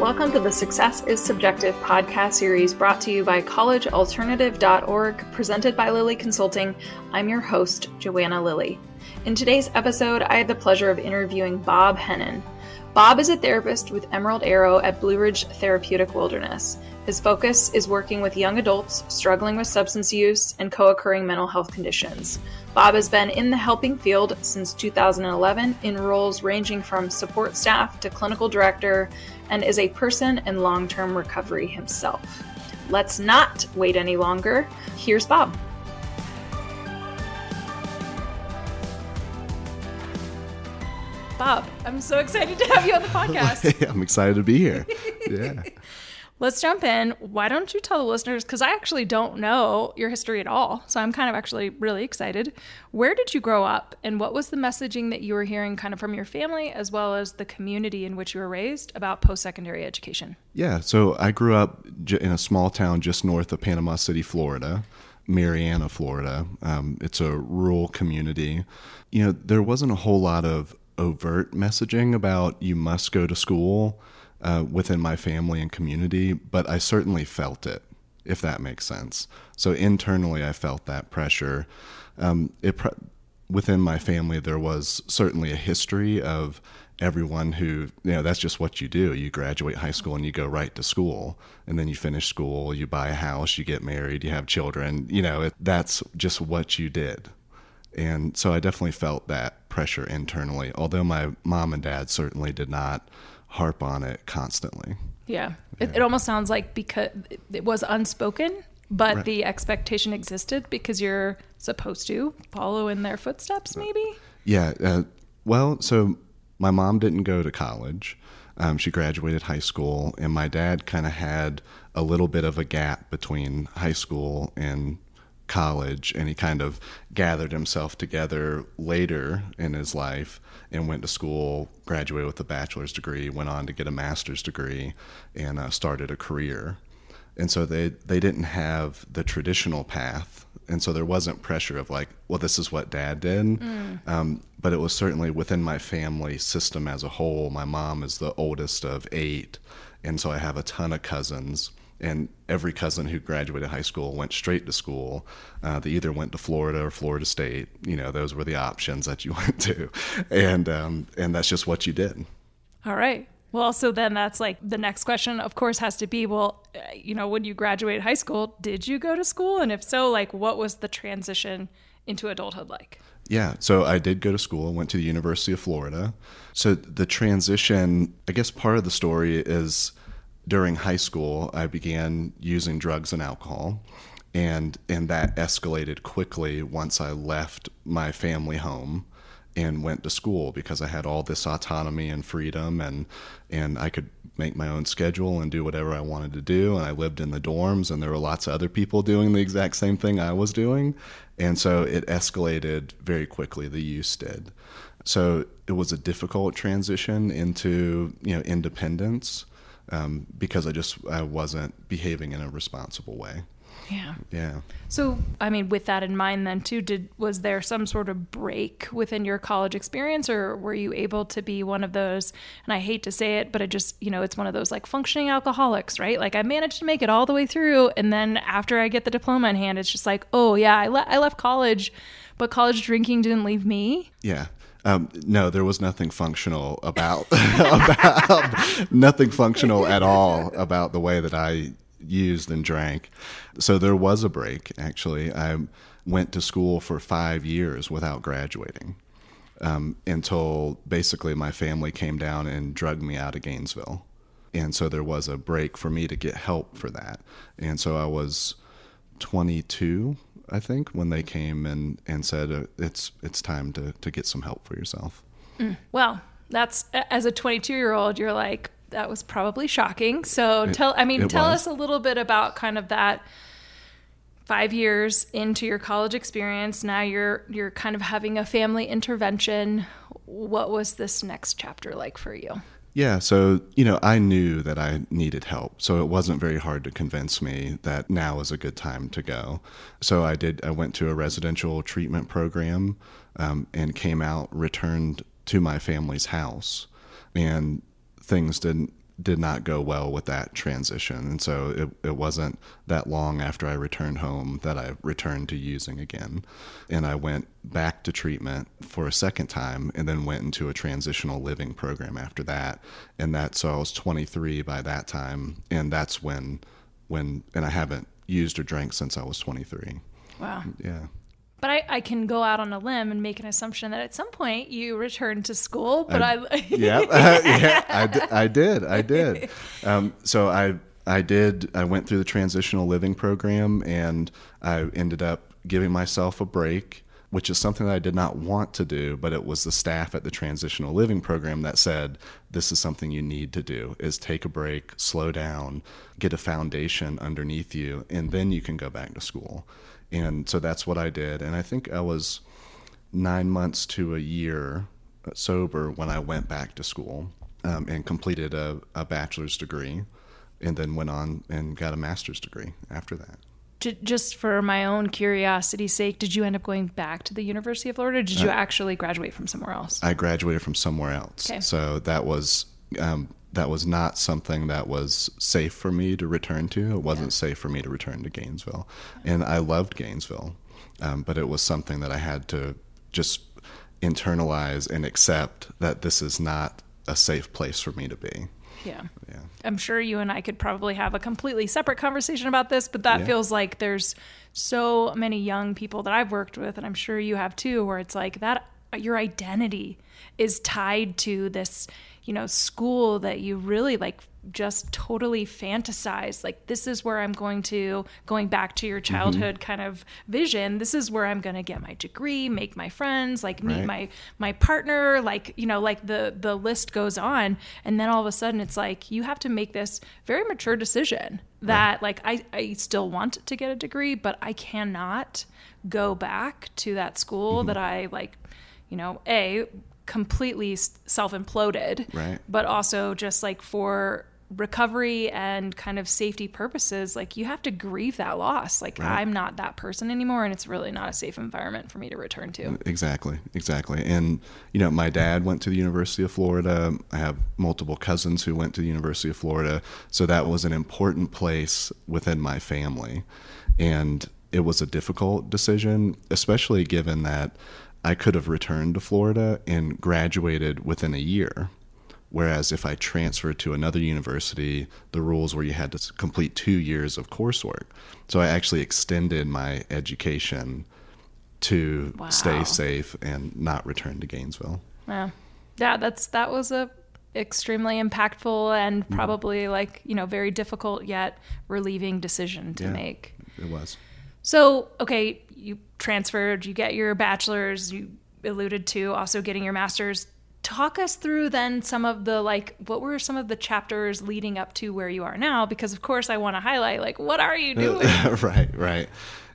Welcome to the Success is Subjective podcast series brought to you by collegealternative.org, presented by Lilly Consulting. I'm your host, Joanna Lilly. In today's episode, I had the pleasure of interviewing Bob Hennon. Bob is a therapist with Emerald Arrow at Blue Ridge Therapeutic Wilderness. His focus is working with young adults struggling with substance use and co occurring mental health conditions. Bob has been in the helping field since 2011 in roles ranging from support staff to clinical director and is a person in long term recovery himself. Let's not wait any longer. Here's Bob. Bob, I'm so excited to have you on the podcast. I'm excited to be here. Yeah. Let's jump in. Why don't you tell the listeners? Because I actually don't know your history at all. So I'm kind of actually really excited. Where did you grow up and what was the messaging that you were hearing kind of from your family as well as the community in which you were raised about post secondary education? Yeah. So I grew up in a small town just north of Panama City, Florida. Marianna, Florida. Um, it's a rural community. You know, there wasn't a whole lot of overt messaging about you must go to school uh, within my family and community, but I certainly felt it, if that makes sense. So internally, I felt that pressure. Um, it within my family, there was certainly a history of everyone who you know that's just what you do you graduate high school and you go right to school and then you finish school you buy a house you get married you have children you know it, that's just what you did and so i definitely felt that pressure internally although my mom and dad certainly did not harp on it constantly. Yeah. yeah. It, it, almost sounds like because it was unspoken, but right. the expectation existed because you're supposed to follow in their footsteps, maybe? Yeah. Uh, well, so my mom didn't go to college. Um, she graduated high school, and my dad kind of had a little bit of a gap between high school and college and he kind of gathered himself together later in his life and went to school graduated with a bachelor's degree went on to get a master's degree and uh, started a career. And so they they didn't have the traditional path and so there wasn't pressure of like well this is what dad did. Mm. um, but it was certainly within my family system as a whole. My mom is the oldest of eight and so i have a ton of cousins and every cousin who graduated high school went straight to school. Uh, they either went to Florida or Florida State. You know, those were the options that you went to, and um, and that's just what you did. All right. Well, so then that's like the next question, of course, has to be well, you know, when you graduated high school, did you go to school? And if so, like, what was the transition into adulthood like? Yeah, so I did go to school, went to the University of Florida. So the transition, I guess part of the story is during high school, I began using drugs and alcohol, and and that escalated quickly once I left my family home and went to school because I had all this autonomy and freedom and and I could make my own schedule and do whatever I wanted to do and I lived in the dorms and there were lots of other people doing the exact same thing I was doing and so it escalated very quickly the use did. So it was a difficult transition into you know independence um, because I just I wasn't behaving in a responsible way. Yeah. Yeah. So, I mean, with that in mind, then too, did was there some sort of break within your college experience, or were you able to be one of those? And I hate to say it, but it just you know it's one of those like functioning alcoholics, right? Like I managed to make it all the way through, and then after I get the diploma in hand, it's just like, oh yeah, I, le- I left college, but college drinking didn't leave me. Yeah. Um, no, there was nothing functional about, about nothing functional at all about the way that I used and drank. So there was a break. Actually, I went to school for five years without graduating um, until basically my family came down and drugged me out of Gainesville, and so there was a break for me to get help for that. And so I was 22 I think, when they came and, and said uh, it's it's time to, to get some help for yourself. Mm. Well, that's as a 22 year old, you're like that was probably shocking. So it, tell I mean tell was. us a little bit about kind of that five years into your college experience. Now you're you're kind of having a family intervention. What was this next chapter like for you? Yeah, so, you know, I knew that I needed help. So it wasn't very hard to convince me that now is a good time to go. So I did, I went to a residential treatment program um, and came out, returned to my family's house. And things didn't, did not go well with that transition. And so it, it wasn't that long after I returned home that I returned to using again. And I went back to treatment for a second time and then went into a transitional living program after that. And that, so I was 23 by that time. And that's when, when, and I haven't used or drank since I was 23. Wow. Yeah. But I, I can go out on a limb and make an assumption that at some point you returned to school. But I, I yeah, yeah, I, d- I did, I did. Um, so I I did. I went through the transitional living program, and I ended up giving myself a break, which is something that I did not want to do, but it was the staff at the transitional living program that said this is something you need to do: is take a break, slow down, get a foundation underneath you, and then you can go back to school. And so that's what I did. And I think I was nine months to a year sober when I went back to school um, and completed a, a bachelor's degree and then went on and got a master's degree after that. Just for my own curiosity's sake, did you end up going back to the University of Florida? did you uh, actually graduate from somewhere else? I graduated from somewhere else. Okay. So that was um, that was not something that was safe for me to return to. It wasn't yeah. safe for me to return to Gainesville, and I loved Gainesville, um, but it was something that I had to just internalize and accept that this is not a safe place for me to be. Yeah. Yeah. I'm sure you and I could probably have a completely separate conversation about this, but that yeah. feels like there's so many young people that I've worked with, and I'm sure you have too, where it's like that your identity is tied to this you know, school that you really like just totally fantasize like this is where i'm going to going back to your mm-hmm. childhood mm-hmm. kind of vision this is where i'm going to get my degree make my friends like meet right. my my partner like you know like the the list goes on and then all of a sudden it's like you have to make this very mature decision that right. like I, I still want to get a degree but i cannot go back to that school mm-hmm. that i like you know a completely self imploded, right. but also just like for recovery and kind of safety purposes, like you have to grieve that loss. Like right. I'm not that person anymore, and it's really not a safe environment for me to return to. Mm, exactly, exactly. And you know, my dad went to the University of Florida. I have multiple cousins who went to the University of Florida, so that was an important place within my family, and it was a difficult decision, especially given that I could have returned to Florida and graduated within a year. Whereas if I transferred to another university, the rules were you had to complete two years of coursework. So I actually extended my education to wow. stay safe and not return to Gainesville. Yeah. Yeah, that's that was a extremely impactful and mm-hmm. probably mm-hmm. like, you know, very difficult yet relieving decision to yeah, make. It was. So, okay, you transferred, you get your bachelor's, you alluded to also getting your master's. Talk us through then some of the like what were some of the chapters leading up to where you are now because of course I want to highlight like what are you doing? right, right.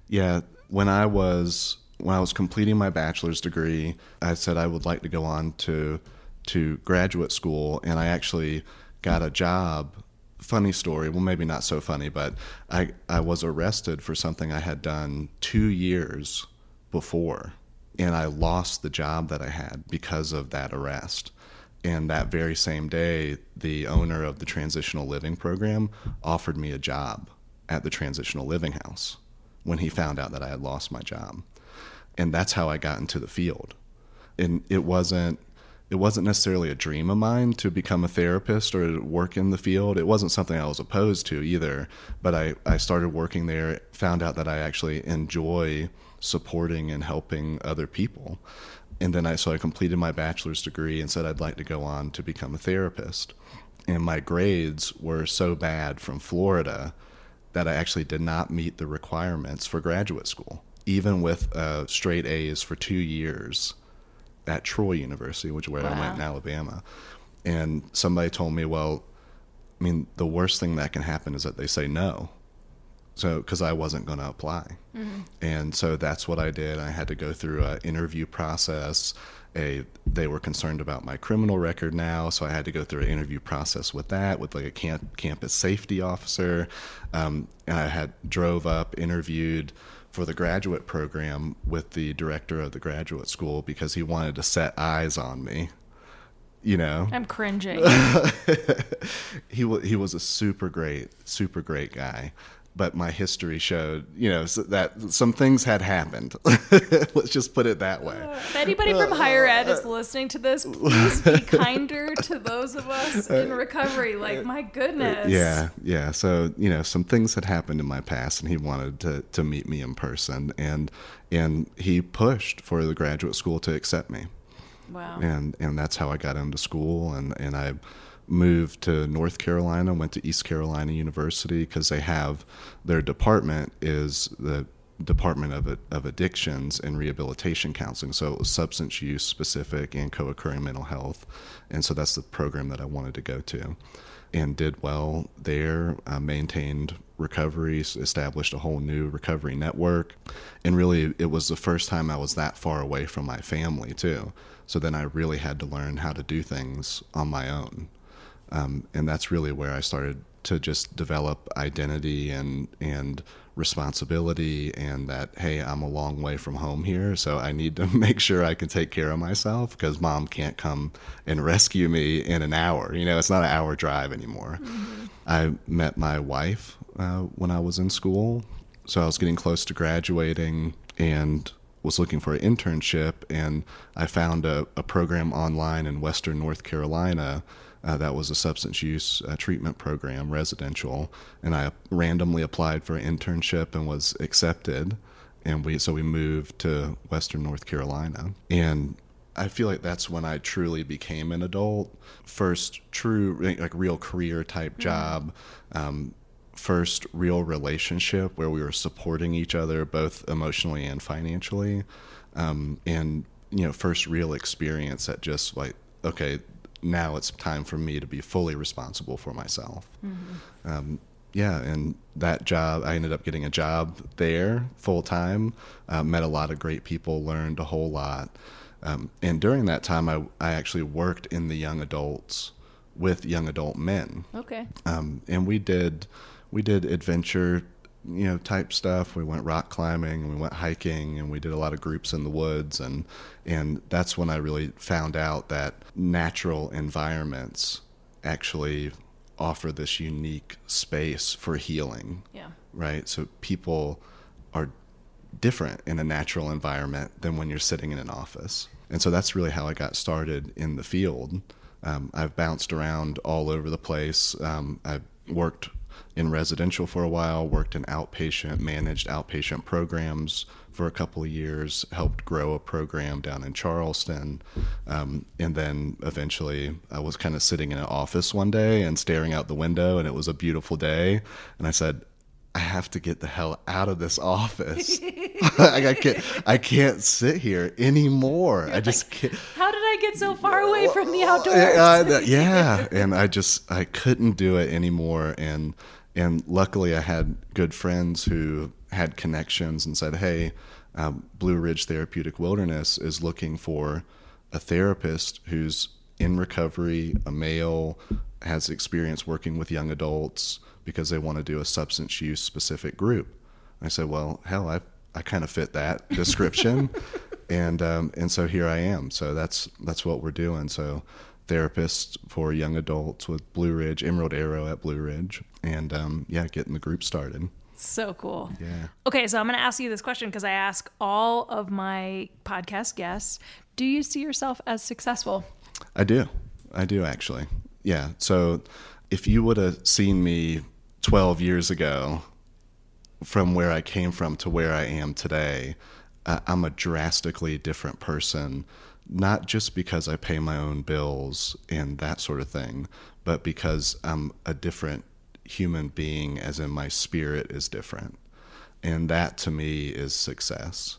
Yeah, when I was when I was completing my bachelor's degree, I said I would like to go on to to graduate school and I actually got a job funny story. Well, maybe not so funny, but I, I was arrested for something I had done two years before. And I lost the job that I had because of that arrest. And that very same day, the owner of the transitional living program offered me a job at the transitional living house when he found out that I had lost my job. And that's how I got into the field. And it wasn't it wasn't necessarily a dream of mine to become a therapist or work in the field. It wasn't something I was opposed to either. But I, I started working there, found out that I actually enjoy supporting and helping other people. And then I so I completed my bachelor's degree and said I'd like to go on to become a therapist. And my grades were so bad from Florida that I actually did not meet the requirements for graduate school, even with uh, straight A's for two years at Troy University, which is where wow. I went in Alabama. And somebody told me, well, I mean, the worst thing that can happen is that they say no. So, because I wasn't going to apply. Mm-hmm. And so that's what I did. I had to go through an interview process. A, they were concerned about my criminal record now, so I had to go through an interview process with that, with like a camp, campus safety officer. Um, and I had drove up, interviewed, for the graduate program with the director of the graduate school because he wanted to set eyes on me you know. I'm cringing. he was he was a super great, super great guy. But my history showed, you know, so that some things had happened. Let's just put it that way. If anybody from higher ed is listening to this, please be kinder to those of us in uh, recovery. Like, my uh, goodness. Yeah, yeah. So you know, some things had happened in my past, and he wanted to to meet me in person, and and he pushed for the graduate school to accept me. Wow. and and that's how I got into school and and I moved to North Carolina went to East Carolina University because they have their department is the Department of of Addictions and Rehabilitation Counseling. So it was substance use specific and co-occurring mental health. And so that's the program that I wanted to go to. And did well there uh, maintained recovery established a whole new recovery network. And really it was the first time I was that far away from my family too. So then I really had to learn how to do things on my own. Um, and that's really where I started to just develop identity and and responsibility and that hey i'm a long way from home here so i need to make sure i can take care of myself because mom can't come and rescue me in an hour. You know it's not an hour drive anymore. Mm-hmm. i met my wife uh, when i was in school. So i was getting close to graduating and was looking for an internship, and I found a, a program online in Western North Carolina uh, that was a substance use uh, treatment program, residential, and I randomly applied for an internship and was accepted, and we so we moved to Western North Carolina, and I feel like that's when I truly became an adult. First, true like real career type mm-hmm. job. Um, first real relationship where we were supporting each other both emotionally and financially um, and you know first real experience that just like okay now it's time for me to be fully responsible for myself. Mm-hmm. um, yeah and that job i ended up getting a job there full time uh, met a lot of great people learned a whole lot. Um, and during that time I, I actually worked in the young adults with young adult men. Okay. Um, and we did we did adventure you know type stuff. We went rock climbing we went hiking and we did a lot of groups in the woods. And and that's when i really found out that natural environments actually offer this unique space for healing. Yeah. Right? So people are different in a natural environment than when you're sitting in an office. And so that's really how i got started in the field. Um, i've bounced around all over the place. Um, i've worked in residential for a while, worked in outpatient, managed outpatient programs for a couple of years, helped grow a program down in Charleston. Um, and then eventually I was kind of sitting in an office one day and staring out the window, and it was a beautiful day. And I said, I have to get the hell out of this office. I, can't. I can't sit here anymore. You're I just like, can't. How did I get so far away from the outdoors? Yeah, and I just I couldn't do it anymore. And and luckily I had good friends who had connections and said, "Hey, um, Blue Ridge Therapeutic Wilderness is looking for a therapist who's in recovery, a male, has experience working with young adults because they want to do a substance use specific group." I said, "Well, hell, I I kind of fit that description." and um, and so here I am. So that's that's what we're doing. So therapist for young adults with Blue Ridge, Emerald Arrow at Blue Ridge, and um, yeah, getting the group started. So cool. Yeah. Okay, so I'm going to ask you this question because I ask all of my podcast guests Do you see yourself as successful? I do. I do actually. Yeah. So if you would have seen me 12 years ago from where I came from to where I am today, uh, I'm a drastically different person not just because I pay my own bills and that sort of thing, but because I'm a different human being, as in my spirit is different. And that to me is success.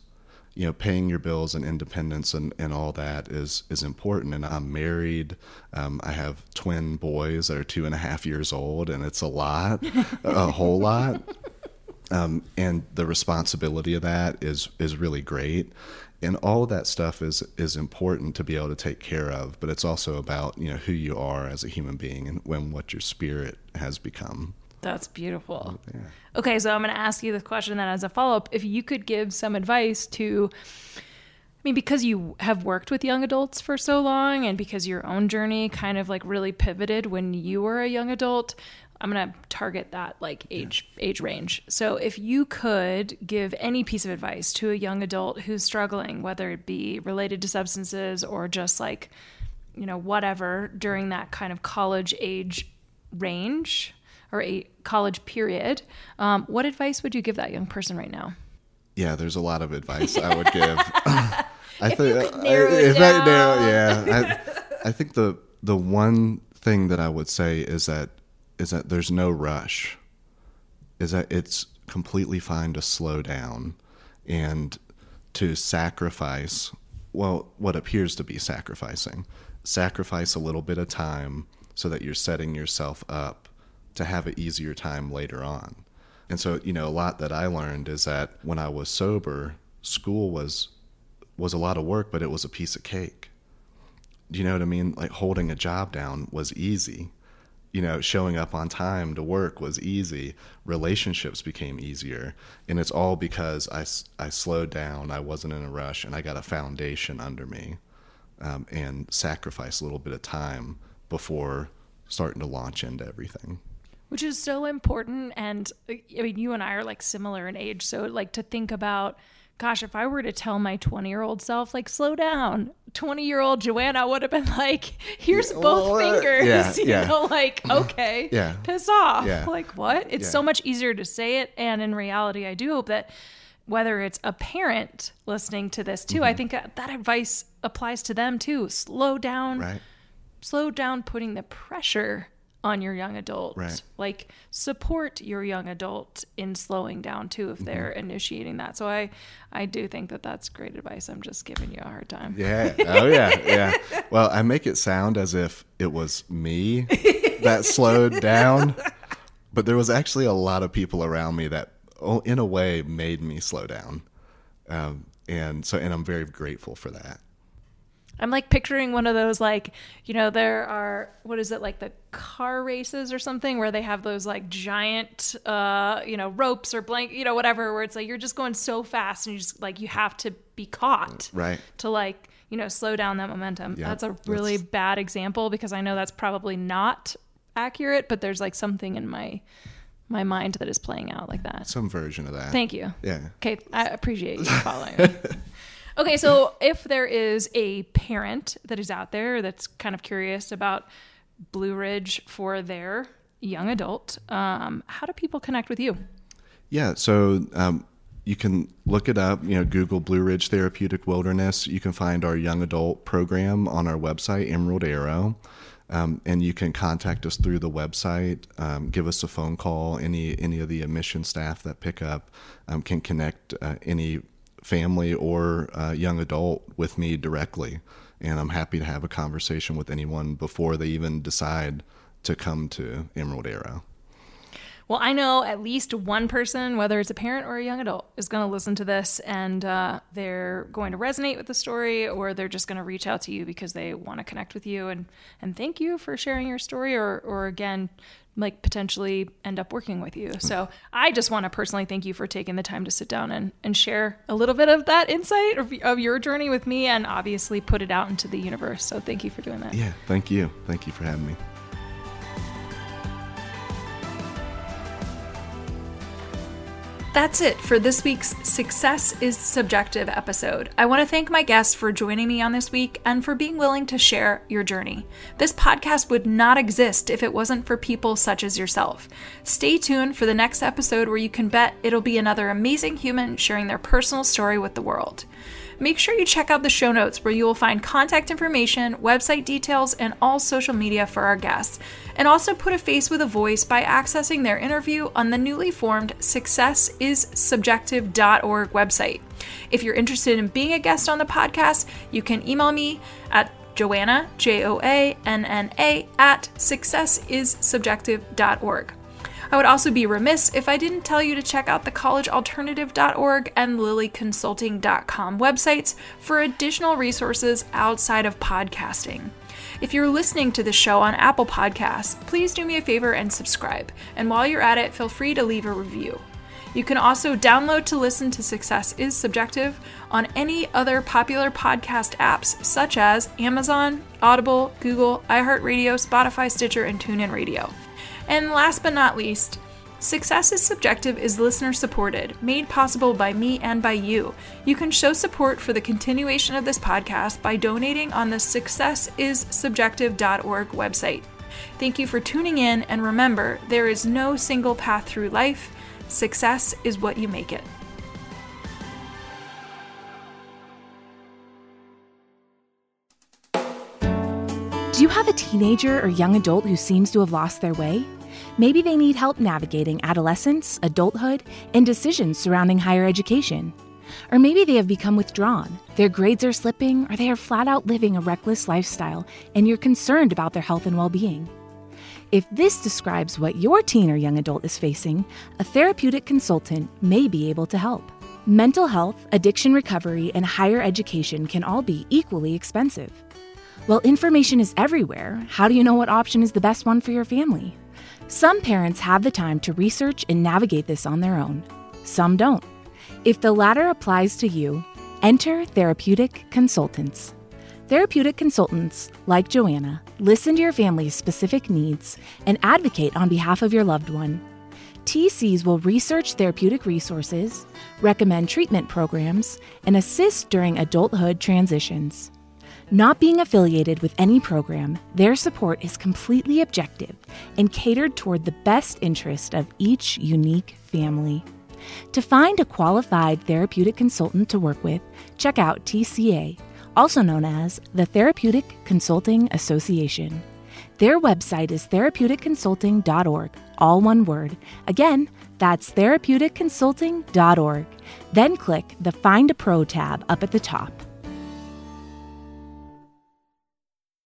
You know, paying your bills and independence and, and all that is, is important. And I'm married. Um, I have twin boys that are two and a half years old, and it's a lot, a whole lot. Um, and the responsibility of that is is really great. And all of that stuff is is important to be able to take care of but it's also about you know who you are as a human being and when what your spirit has become. That's beautiful. Yeah. okay so i'm going to ask you the question then as a follow-up. If you could give some advice to i mean, because you have worked with young adults for so long and because your own journey kind of like really pivoted when you were a young adult, I'm going to target that like age yeah. age range. So if you could give any piece of advice to a young adult who's struggling, whether it be related to substances or just like you know whatever during that kind of college age range or a college period, um, what advice would you give that young person right now? Yeah, there's a lot of advice I would give. I think if I narrow, yeah, I, I think the the one thing that I would say is that is that there's no rush. Is that it's completely fine to slow down and to sacrifice well what appears to be sacrificing. Sacrifice a little bit of time so that you're setting yourself up to have an easier time later on. And so, you know, a lot that I learned is that when I was sober, school was was a lot of work, but it was a piece of cake. Do you know what I mean? Like holding a job down was easy. You know, showing up on time to work was easy. Relationships became easier. And it's all because I, I slowed down, I wasn't in a rush, and I got a foundation under me um, and sacrificed a little bit of time before starting to launch into everything which is so important and i mean you and i are like similar in age so like to think about gosh if i were to tell my 20 year old self like slow down 20 year old joanna would have been like here's yeah, both well, uh, fingers yeah, you yeah. know like okay yeah pissed off yeah. like what it's so much easier to say it and in reality i do hope that whether it's a parent listening to this too mm-hmm. i think that advice applies to them too slow down right slow down putting the pressure on your young adult. Right. Like support your young adult in slowing down too if they're mm-hmm. initiating that. So I I do think that that's great advice. I'm just giving you a hard time. Yeah. Oh yeah. Yeah. Well, I make it sound as if it was me that slowed down, but there was actually a lot of people around me that oh, in a way made me slow down. Um, and so and I'm very grateful for that. I'm like picturing one of those like, you know, there are what is it like the car races or something where they have those like giant uh, you know, ropes or blank, you know, whatever where it's like you're just going so fast and you just like you have to be caught. Right. To like, you know, slow down that momentum. Yep, that's a really that's... bad example because I know that's probably not accurate, but there's like something in my my mind that is playing out like that. Some version of that. Thank you. Yeah. Okay, I appreciate you following. Okay, so if there is a parent that is out there that's kind of curious about Blue Ridge for their young adult, um, how do people connect with you? Yeah, so um, you can look it up. You know, Google Blue Ridge Therapeutic Wilderness. You can find our young adult program on our website, Emerald Arrow. Um, and you can contact us through the website. Um, give us a phone call. Any any of the admission staff that pick up um, can connect uh, any family or young adult with me directly. And I'm happy to have a conversation with anyone before they even decide to come to Emerald Arrow. Well, I know at least one person, whether it's a parent or a young adult, is going to listen to this and uh, they're going to resonate with the story or they're just going to reach out to you because they want to connect with you and, and thank you for sharing your story or, or again, like potentially end up working with you. So I just want to personally thank you for taking the time to sit down and, and share a little bit of that insight of, of your journey with me and obviously put it out into the universe. So thank you for doing that. Yeah, thank you. Thank you for having me. That's it for this week's Success is Subjective episode. I want to thank my guests for joining me on this week and for being willing to share your journey. This podcast would not exist if it wasn't for people such as yourself. Stay tuned for the next episode where you can bet it'll be another amazing human sharing their personal story with the world. Make sure you check out the show notes where you will find contact information, website details, and all social media for our guests. And also put a face with a voice by accessing their interview on the newly formed successissubjective.org website. If you're interested in being a guest on the podcast, you can email me at Joanna, J O A N N A, at successissubjective.org. I would also be remiss if I didn't tell you to check out the collegealternative.org and lillyconsulting.com websites for additional resources outside of podcasting. If you're listening to the show on Apple Podcasts, please do me a favor and subscribe. And while you're at it, feel free to leave a review. You can also download to listen to Success is Subjective on any other popular podcast apps such as Amazon, Audible, Google, iHeartRadio, Spotify, Stitcher, and TuneIn Radio. And last but not least, Success is Subjective is listener supported, made possible by me and by you. You can show support for the continuation of this podcast by donating on the successissubjective.org website. Thank you for tuning in, and remember, there is no single path through life. Success is what you make it. Teenager or young adult who seems to have lost their way? Maybe they need help navigating adolescence, adulthood, and decisions surrounding higher education. Or maybe they have become withdrawn, their grades are slipping, or they are flat out living a reckless lifestyle, and you're concerned about their health and well being. If this describes what your teen or young adult is facing, a therapeutic consultant may be able to help. Mental health, addiction recovery, and higher education can all be equally expensive. While information is everywhere, how do you know what option is the best one for your family? Some parents have the time to research and navigate this on their own. Some don't. If the latter applies to you, enter Therapeutic Consultants. Therapeutic consultants, like Joanna, listen to your family's specific needs and advocate on behalf of your loved one. TCs will research therapeutic resources, recommend treatment programs, and assist during adulthood transitions. Not being affiliated with any program, their support is completely objective and catered toward the best interest of each unique family. To find a qualified therapeutic consultant to work with, check out TCA, also known as the Therapeutic Consulting Association. Their website is therapeuticconsulting.org, all one word. Again, that's therapeuticconsulting.org. Then click the Find a Pro tab up at the top.